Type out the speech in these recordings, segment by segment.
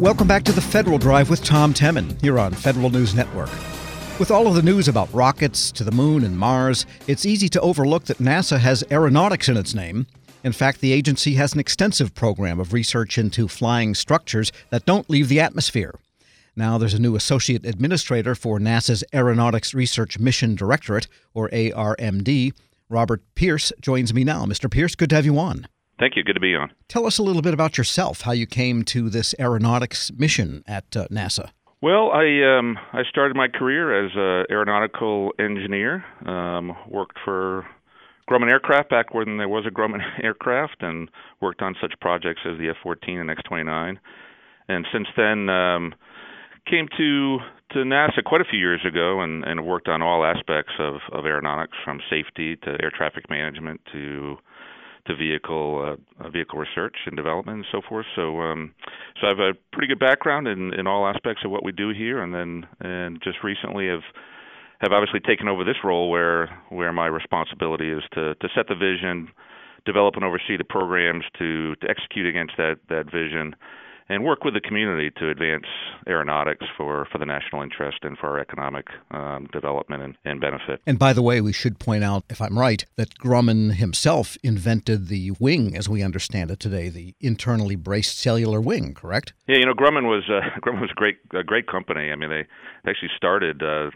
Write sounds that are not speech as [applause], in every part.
Welcome back to the Federal Drive with Tom Temin here on Federal News Network. With all of the news about rockets to the moon and Mars, it's easy to overlook that NASA has aeronautics in its name. In fact, the agency has an extensive program of research into flying structures that don't leave the atmosphere. Now there's a new associate administrator for NASA's Aeronautics Research Mission Directorate, or ARMD. Robert Pearce joins me now. Mr. Pearce, good to have you on. Thank you. Good to be on. Tell us a little bit about yourself, how you came to this aeronautics mission at uh, NASA. Well, I um, I started my career as an aeronautical engineer. Um, worked for Grumman Aircraft back when there was a Grumman [laughs] Aircraft, and worked on such projects as the F-14 and X-29. And since then, um, came to to NASA quite a few years ago, and and worked on all aspects of of aeronautics, from safety to air traffic management to to vehicle uh, vehicle research and development and so forth. So um, so I have a pretty good background in, in all aspects of what we do here, and then and just recently have have obviously taken over this role where where my responsibility is to to set the vision, develop and oversee the programs to to execute against that that vision and work with the community to advance aeronautics for, for the national interest and for our economic um, development and, and benefit. And by the way, we should point out, if I'm right, that Grumman himself invented the wing, as we understand it today, the internally braced cellular wing, correct? Yeah, you know, Grumman was uh, [laughs] Grumman was a great a great company. I mean, they actually started. Uh,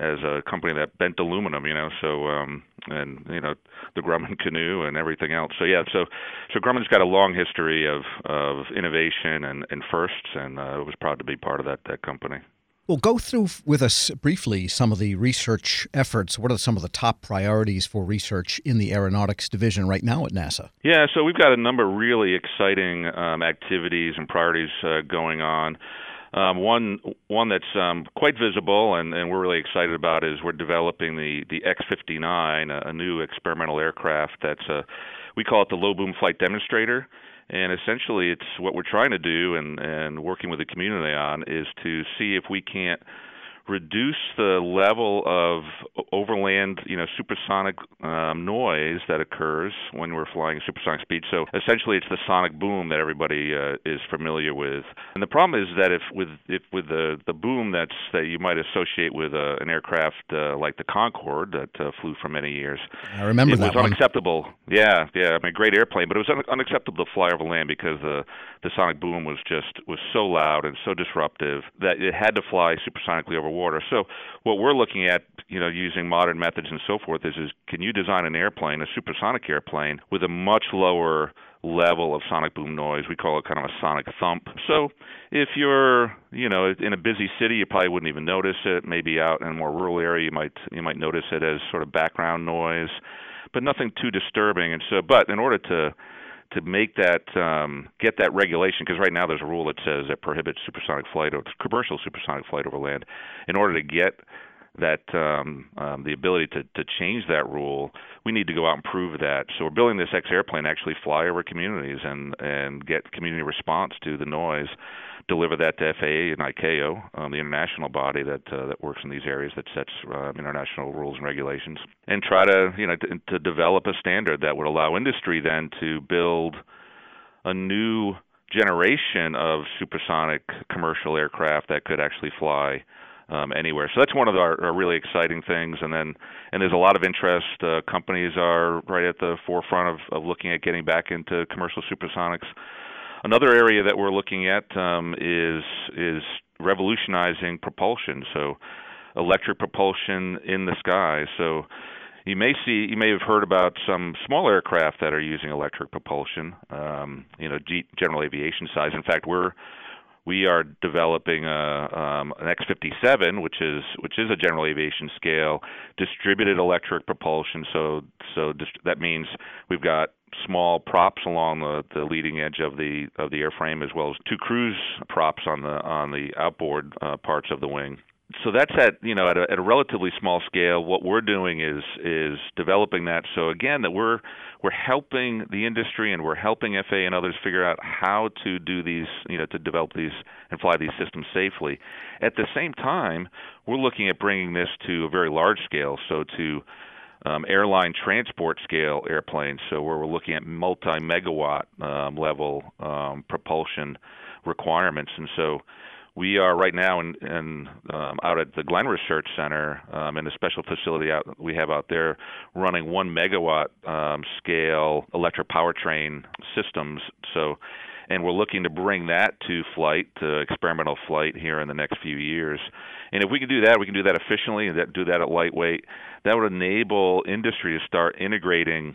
as a company that bent aluminum, you know, so um and you know the Grumman canoe and everything else. So yeah, so so Grumman's got a long history of of innovation and and firsts, and uh, was proud to be part of that that company. Well, go through with us briefly some of the research efforts. What are some of the top priorities for research in the aeronautics division right now at NASA? Yeah, so we've got a number of really exciting um, activities and priorities uh, going on. Um, one one that's um, quite visible and, and we're really excited about is we're developing the the X-59, a, a new experimental aircraft that's a we call it the low boom flight demonstrator. And essentially, it's what we're trying to do, and, and working with the community on, is to see if we can't reduce the level of overland, you know, supersonic um, noise that occurs when we're flying at supersonic speed. So essentially, it's the sonic boom that everybody uh, is familiar with. And the problem is that if with if with the the boom that's that you might associate with uh, an aircraft uh, like the Concorde that uh, flew for many years, I remember it that was unacceptable. Yeah, yeah, I mean, great airplane, but it was un- unacceptable to fly over land because the the sonic boom was just was so loud and so disruptive that it had to fly supersonically over water. So what we're looking at, you know, using modern methods and so forth is is can you design an airplane, a supersonic airplane, with a much lower level of sonic boom noise. We call it kind of a sonic thump. So if you're, you know, in a busy city, you probably wouldn't even notice it. Maybe out in a more rural area, you might you might notice it as sort of background noise, but nothing too disturbing. And so, but in order to to make that um, get that regulation because right now there's a rule that says it prohibits supersonic flight or commercial supersonic flight over land. In order to get that um, um, the ability to, to change that rule, we need to go out and prove that. So we're building this X airplane actually fly over communities and and get community response to the noise, deliver that to FAA and ICAO, um, the international body that uh, that works in these areas that sets um, international rules and regulations, and try to you know to, to develop a standard that would allow industry then to build a new generation of supersonic commercial aircraft that could actually fly um, anywhere. So that's one of our, our, really exciting things. And then, and there's a lot of interest. Uh, companies are right at the forefront of, of looking at getting back into commercial supersonics. Another area that we're looking at um, is is revolutionizing propulsion. So electric propulsion in the sky. So you may see you may have heard about some small aircraft that are using electric propulsion um, you know general aviation size in fact we're we are developing a, um, an X57, which is which is a general aviation scale distributed electric propulsion. So so dist- that means we've got small props along the, the leading edge of the of the airframe, as well as two cruise props on the on the outboard uh, parts of the wing so that's at you know at a, at a relatively small scale. What we're doing is is developing that. So again, that we're we're helping the industry and we're helping FAA and others figure out how to do these you know to develop these and fly these systems safely. At the same time, we're looking at bringing this to a very large scale. So to um, airline transport scale airplanes. So where we're looking at multi megawatt um, level um, propulsion requirements, and so we are right now in, in um, out at the Glenn Research Center um, in a special facility out we have out there running one megawatt um, scale electric powertrain systems. So, and we're looking to bring that to flight, to experimental flight here in the next few years. And if we can do that, we can do that efficiently and that, do that at lightweight. That would enable industry to start integrating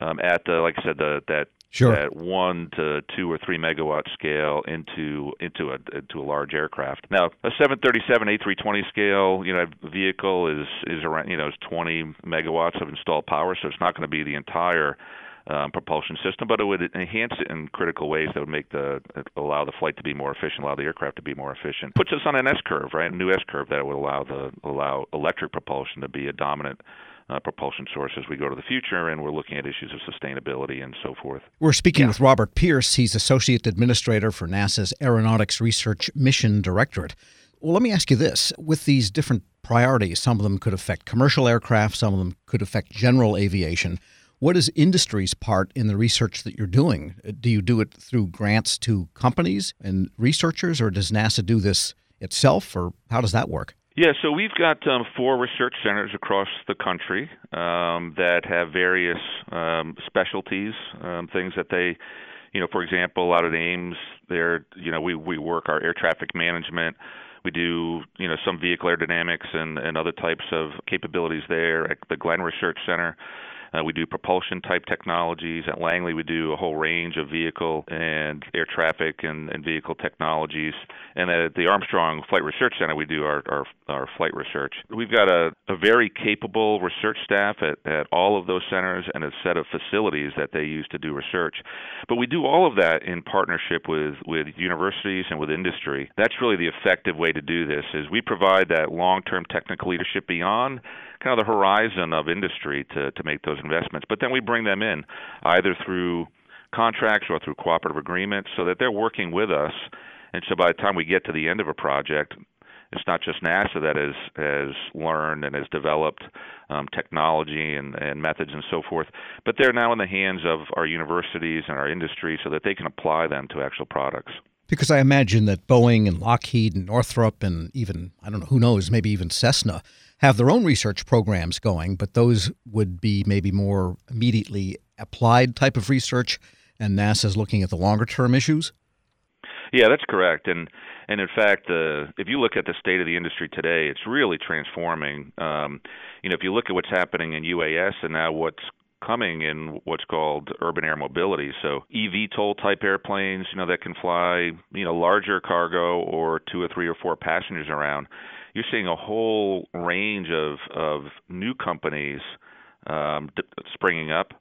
um, at the, like I said, the, that sure. at one to two or three megawatt scale into into a into a large aircraft. Now, a 737 A320 scale, you know, vehicle is is around you know is 20 megawatts of installed power, so it's not going to be the entire um, propulsion system, but it would enhance it in critical ways that would make the allow the flight to be more efficient, allow the aircraft to be more efficient. Puts us on an S curve, right? A new S curve that would allow the allow electric propulsion to be a dominant uh, propulsion source as we go to the future, and we're looking at issues of sustainability and so forth. We're speaking yeah. with Robert Pearce. He's Associate Administrator for NASA's Aeronautics Research Mission Directorate. Well, let me ask you this with these different priorities, some of them could affect commercial aircraft, some of them could affect general aviation. What is industry's part in the research that you're doing? Do you do it through grants to companies and researchers, or does NASA do this itself, or how does that work? Yeah, so we've got um, four research centers across the country um, that have various um, specialties, um, things that they, you know, for example, out at Ames, they're, you know, we we work our air traffic management. We do, you know, some vehicle aerodynamics and, and other types of capabilities there at the Glenn Research Center. Uh, we do propulsion type technologies. At Langley, we do a whole range of vehicle and air traffic and, and vehicle technologies. And at the Armstrong Flight Research Center, we do our, our, our flight research. We've got a, a very capable research staff at, at all of those centers and a set of facilities that they use to do research. But we do all of that in partnership with, with universities and with industry. That's really the effective way to do this is we provide that long-term technical leadership beyond kind of the horizon of industry to, to make those investments. But then we bring them in either through contracts or through cooperative agreements so that they're working with us. And so by the time we get to the end of a project, it's not just NASA that has has learned and has developed um, technology and, and methods and so forth, but they're now in the hands of our universities and our industry so that they can apply them to actual products. Because I imagine that Boeing and Lockheed and Northrop and even I don't know who knows maybe even Cessna have their own research programs going, but those would be maybe more immediately applied type of research, and NASA's looking at the longer term issues? Yeah, that's correct. And and in fact, uh, if you look at the state of the industry today, it's really transforming. Um, you know, if you look at what's happening in UAS and now what's coming in what's called urban air mobility. So eVTOL type airplanes, you know, that can fly, you know, larger cargo or two or three or four passengers around you're seeing a whole range of of new companies um, springing up,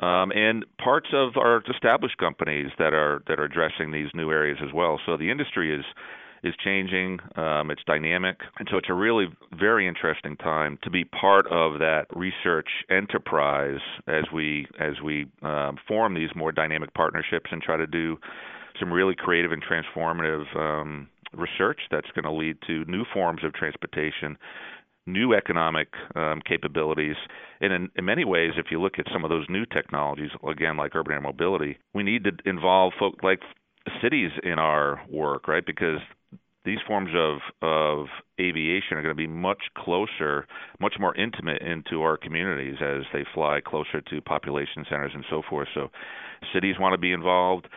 um, and parts of our established companies that are that are addressing these new areas as well. So the industry is is changing. Um, it's dynamic, and so it's a really very interesting time to be part of that research enterprise as we as we um, form these more dynamic partnerships and try to do some really creative and transformative um, research that's going to lead to new forms of transportation, new economic um, capabilities. And in, in, many ways, if you look at some of those new technologies, again, like urban air mobility, we need to involve folk like cities in our work, right? Because these forms of of aviation are going to be much closer, much more intimate into our communities as they fly closer to population centers and so forth. So, cities want to be involved.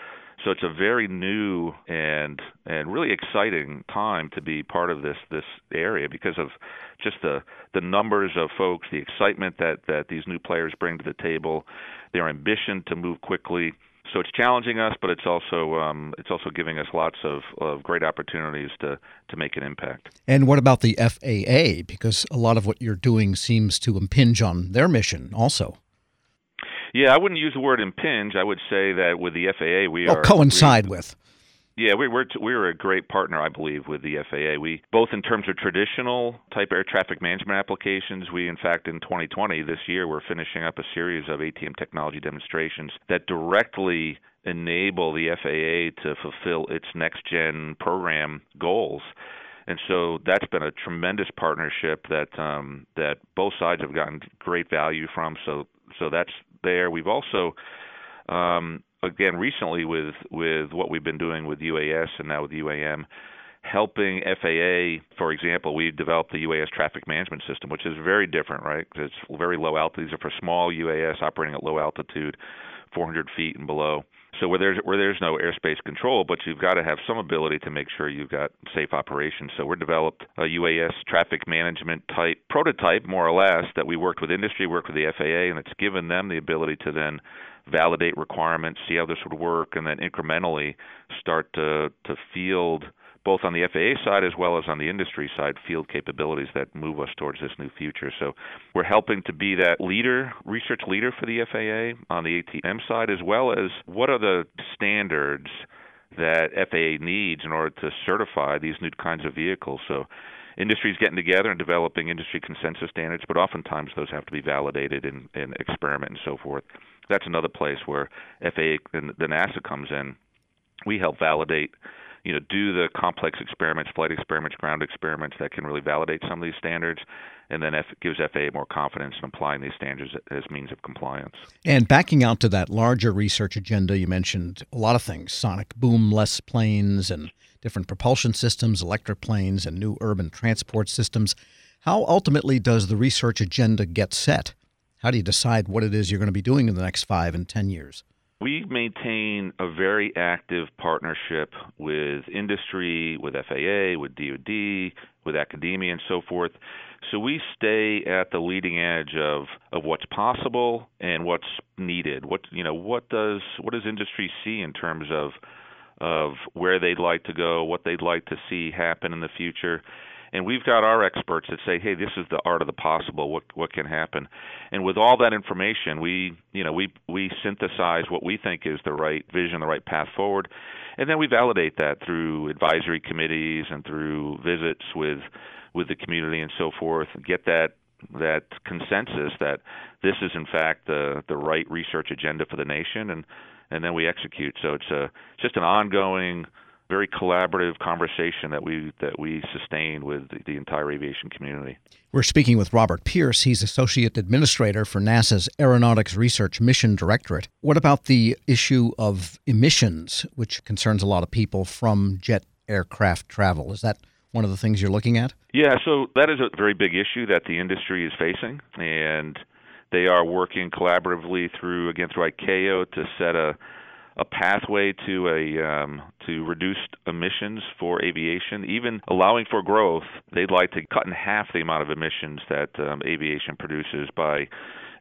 So it's a very new and and really exciting time to be part of this this area because of just the the numbers of folks, the excitement that that these new players bring to the table, their ambition to move quickly. So it's challenging us, but it's also um, it's also giving us lots of, of great opportunities to to make an impact. And what about the FAA? Because a lot of what you're doing seems to impinge on their mission, also. Yeah, I wouldn't use the word impinge. I would say that with the FAA, we oh, are coincide we, with. Yeah, we, we're we're a great partner, I believe, with the FAA. We both in terms of traditional type air traffic management applications. We, in fact, in 2020, this year, we're finishing up a series of ATM technology demonstrations that directly enable the FAA to fulfill its next gen program goals. And so that's been a tremendous partnership that um, that both sides have gotten great value from. So so that's there. We've also um, again recently with with what we've been doing with UAS and now with UAM helping FAA, for example, we developed the UAS traffic management system, which is very different, right? It's very low altitude. These are for small UAS operating at low altitude, 400 feet and below. So where there's where there's no airspace control, but you've got to have some ability to make sure you've got safe operations. So we're developed a UAS traffic management type prototype, more or less, that we worked with industry, worked with the FAA, and it's given them the ability to then validate requirements, see how this would work, and then incrementally start to to field both on the FAA side as well as on the industry side, field capabilities that move us towards this new future. So we're helping to be that leader, research leader for the FAA on the ATM side, as well as what are the standards that FAA needs in order to certify these new kinds of vehicles. So industry's getting together and developing industry consensus standards, but oftentimes those have to be validated in experiment and so forth. That's another place where FAA and the NASA comes in. We help validate you know, do the complex experiments, flight experiments, ground experiments that can really validate some of these standards, and then F- gives FAA more confidence in applying these standards as means of compliance. And backing out to that larger research agenda, you mentioned a lot of things: sonic boomless planes and different propulsion systems, electric planes, and new urban transport systems. How ultimately does the research agenda get set? How do you decide what it is you're going to be doing in the next five and ten years? We maintain a very active partnership with industry, with FAA, with DoD, with academia, and so forth. So we stay at the leading edge of, of what's possible and what's needed. What you know, what does what does industry see in terms of of where they'd like to go, what they'd like to see happen in the future, and we've got our experts that say, "Hey, this is the art of the possible. What what can happen?" And with all that information, we you know we we synthesize what we think is the right vision, the right path forward, and then we validate that through advisory committees and through visits with with the community and so forth. Get that that consensus that this is in fact the the right research agenda for the nation, and and then we execute. So it's a just an ongoing very collaborative conversation that we that we sustain with the, the, entire aviation community. We're speaking with Robert Pearce. He's associate administrator for NASA's Aeronautics Research Mission Directorate. What about the issue of emissions, which concerns a lot of people from jet aircraft travel? Is that one of the things you're looking at? Yeah, so that is a very big issue that the industry is facing, and they are working collaboratively through again through ICAO to set a a pathway to a um, to reduced emissions for aviation, even allowing for growth. They'd like to cut in half the amount of emissions that um, aviation produces by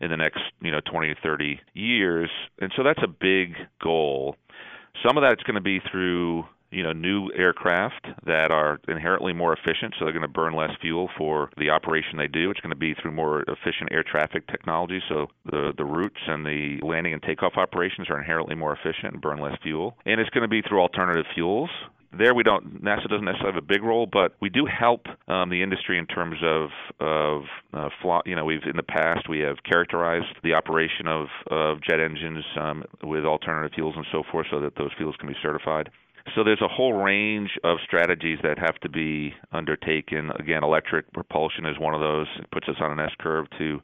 in the next you know 20 or 30 years, and so that's a big goal. Some of that's going to be through you know new aircraft that are inherently more efficient so they're going to burn less fuel for the operation they do. It's going to be through more efficient air traffic technology so the the routes and the landing and takeoff operations are inherently more efficient and burn less fuel. And it's going to be through alternative fuels. There we don't NASA doesn't necessarily have a big role, but we do help um, the industry in terms of of uh, fly, you know we've in the past we have characterized the operation of of jet engines um, with alternative fuels and so forth, so that those fuels can be certified. So there's a whole range of strategies that have to be undertaken. Again, electric propulsion is one of those. It puts us on an S curve to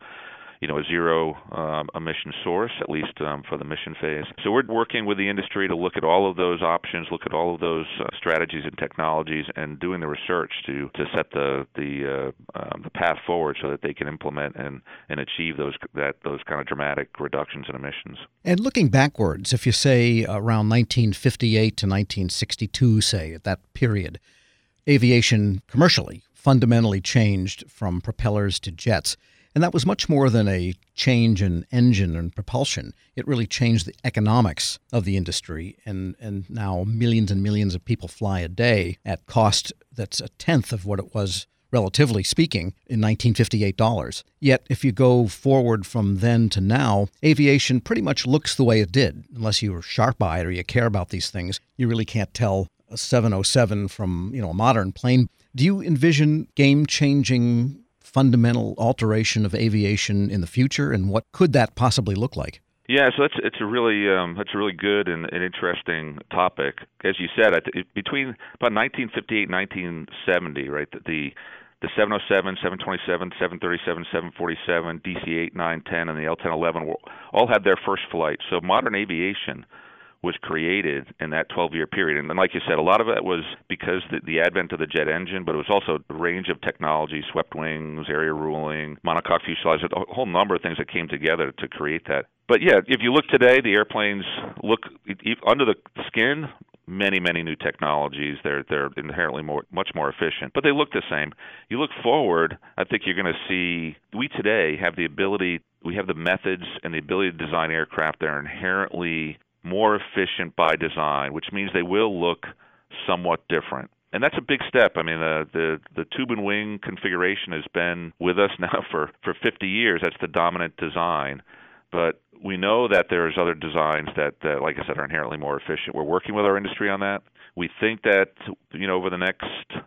you know a zero um, emission source, at least um, for the mission phase. So we're working with the industry to look at all of those options, look at all of those uh, strategies and technologies, and doing the research to to set the the uh, um, the path forward so that they can implement and and achieve those that those kind of dramatic reductions in emissions. And looking backwards, if you say around 1958 to 1962, say at that period, aviation commercially fundamentally changed from propellers to jets. And that was much more than a change in engine and propulsion. It really changed the economics of the industry. And, and now millions and millions of people fly a day at cost that's a tenth of what it was, relatively speaking, in 1958 dollars. Yet, if you go forward from then to now, aviation pretty much looks the way it did. Unless you're sharp eyed or you care about these things, you really can't tell a 707 from you know a modern plane. Do you envision game changing fundamental alteration of aviation in the future, and what could that possibly look like? Yeah, so it's it's a really um, that's a really good and, and interesting topic. As you said, between about 1958 and 1970, right, the the 707, 727, 737, 747, DC-8, 9, 10, and the L-1011 all had their first flight. So modern aviation was created in that 12-year period. And like you said, a lot of it was because the, the advent of the jet engine, but it was also a range of technology, swept wings, area ruling, monocoque fuselage, a whole number of things that came together to create that. But yeah, if you look today, the airplanes look under the skin many many new technologies they're they're inherently more much more efficient but they look the same you look forward i think you're going to see we today have the ability we have the methods and the ability to design aircraft that are inherently more efficient by design, which means they will look somewhat different. And that's a big step. I mean, uh, the the tube and wing configuration has been with us [laughs] now for for 50 years. That's the dominant design. But we know that there's other designs that, that, like I said, are inherently more efficient. We're working with our industry on that. We think that you know over the next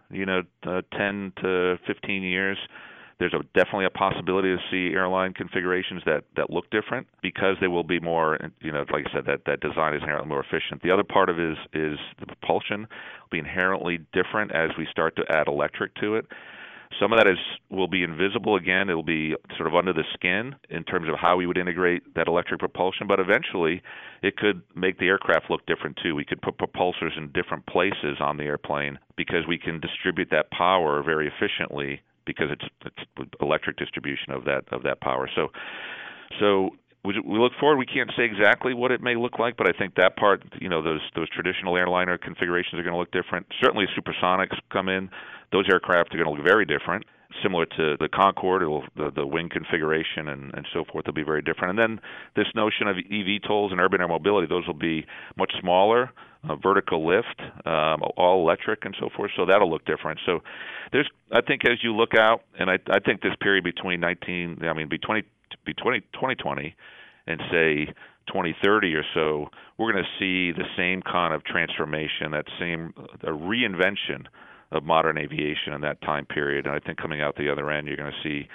you know uh, 10 to 15 years, there's a, definitely a possibility to see airline configurations that, that look different because they will be more, you know, like I said, that, that design is inherently more efficient. The other part of it is, is the propulsion will be inherently different as we start to add electric to it. Some of that is will be invisible again. It'll be sort of under the skin in terms of how we would integrate that electric propulsion. But eventually, it could make the aircraft look different too. We could put propulsors in different places on the airplane because we can distribute that power very efficiently because it's it's electric distribution of that of that power. So so we, we look forward. We can't say exactly what it may look like, but I think that part, you know, those those traditional airliner configurations are going to look different. Certainly, supersonics come in; those aircraft are going to look very different. Similar to the Concorde, it'll, the the wing configuration and and so forth will be very different. And then this notion of eVTOLs and urban air mobility; those will be much smaller, uh, vertical lift, um, all electric, and so forth. So that'll look different. So there's, I think, as you look out, and I, I think this period between 19, I mean, between between 2020 and say 2030 or so, we're going to see the same kind of transformation, that same a reinvention of modern aviation in that time period. And I think coming out the other end, you're going to see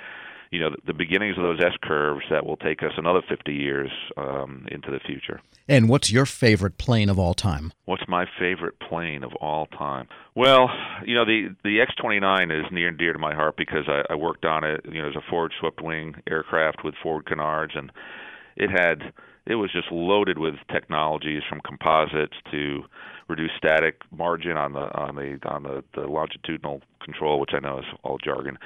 you know the beginnings of those S curves that will take us another 50 years um, into the future. And what's your favorite plane of all time? What's my favorite plane of all time? Well, you know the the X-29 is near and dear to my heart because I, I worked on it. You know, as a forward swept wing aircraft with forward canards, and it had it was just loaded with technologies from composites to reduce static margin on the on the on the, the longitudinal control, which I know is all jargon.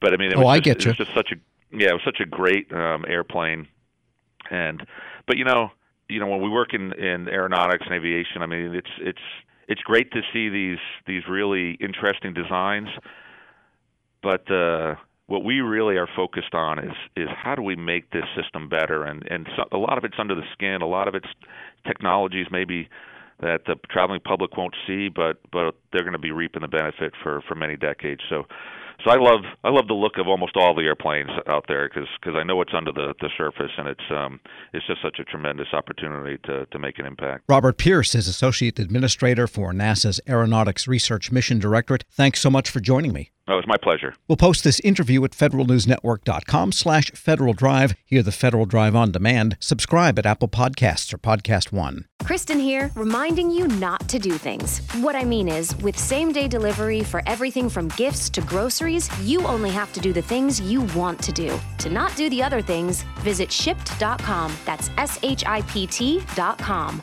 But I mean, it oh, was I get you. It was just such a yeah, it was such a great um, airplane, and but you know, you know, when we work in in aeronautics and aviation, I mean, it's it's it's great to see these these really interesting designs, but uh, what we really are focused on is is how do we make this system better and and so, a lot of it's under the skin a lot of it's technologies maybe that the traveling public won't see but but they're going to be reaping the benefit for for many decades so so I love I love the look of almost all the airplanes out there because because I know it's under the, the surface and it's um it's just such a tremendous opportunity to to make an impact. Robert Pearce is associate administrator for NASA's Aeronautics Research Mission Directorate. Thanks so much for joining me. Oh, it's my pleasure. We'll post this interview at federalnewsnetwork.com slash Federal Drive. Hear the Federal Drive on demand. Subscribe at Apple Podcasts or Podcast One. Kristen here, reminding you not to do things. What I mean is, with same day delivery for everything from gifts to groceries, you only have to do the things you want to do. To not do the other things, visit shipt.com. That's S H I P T.com.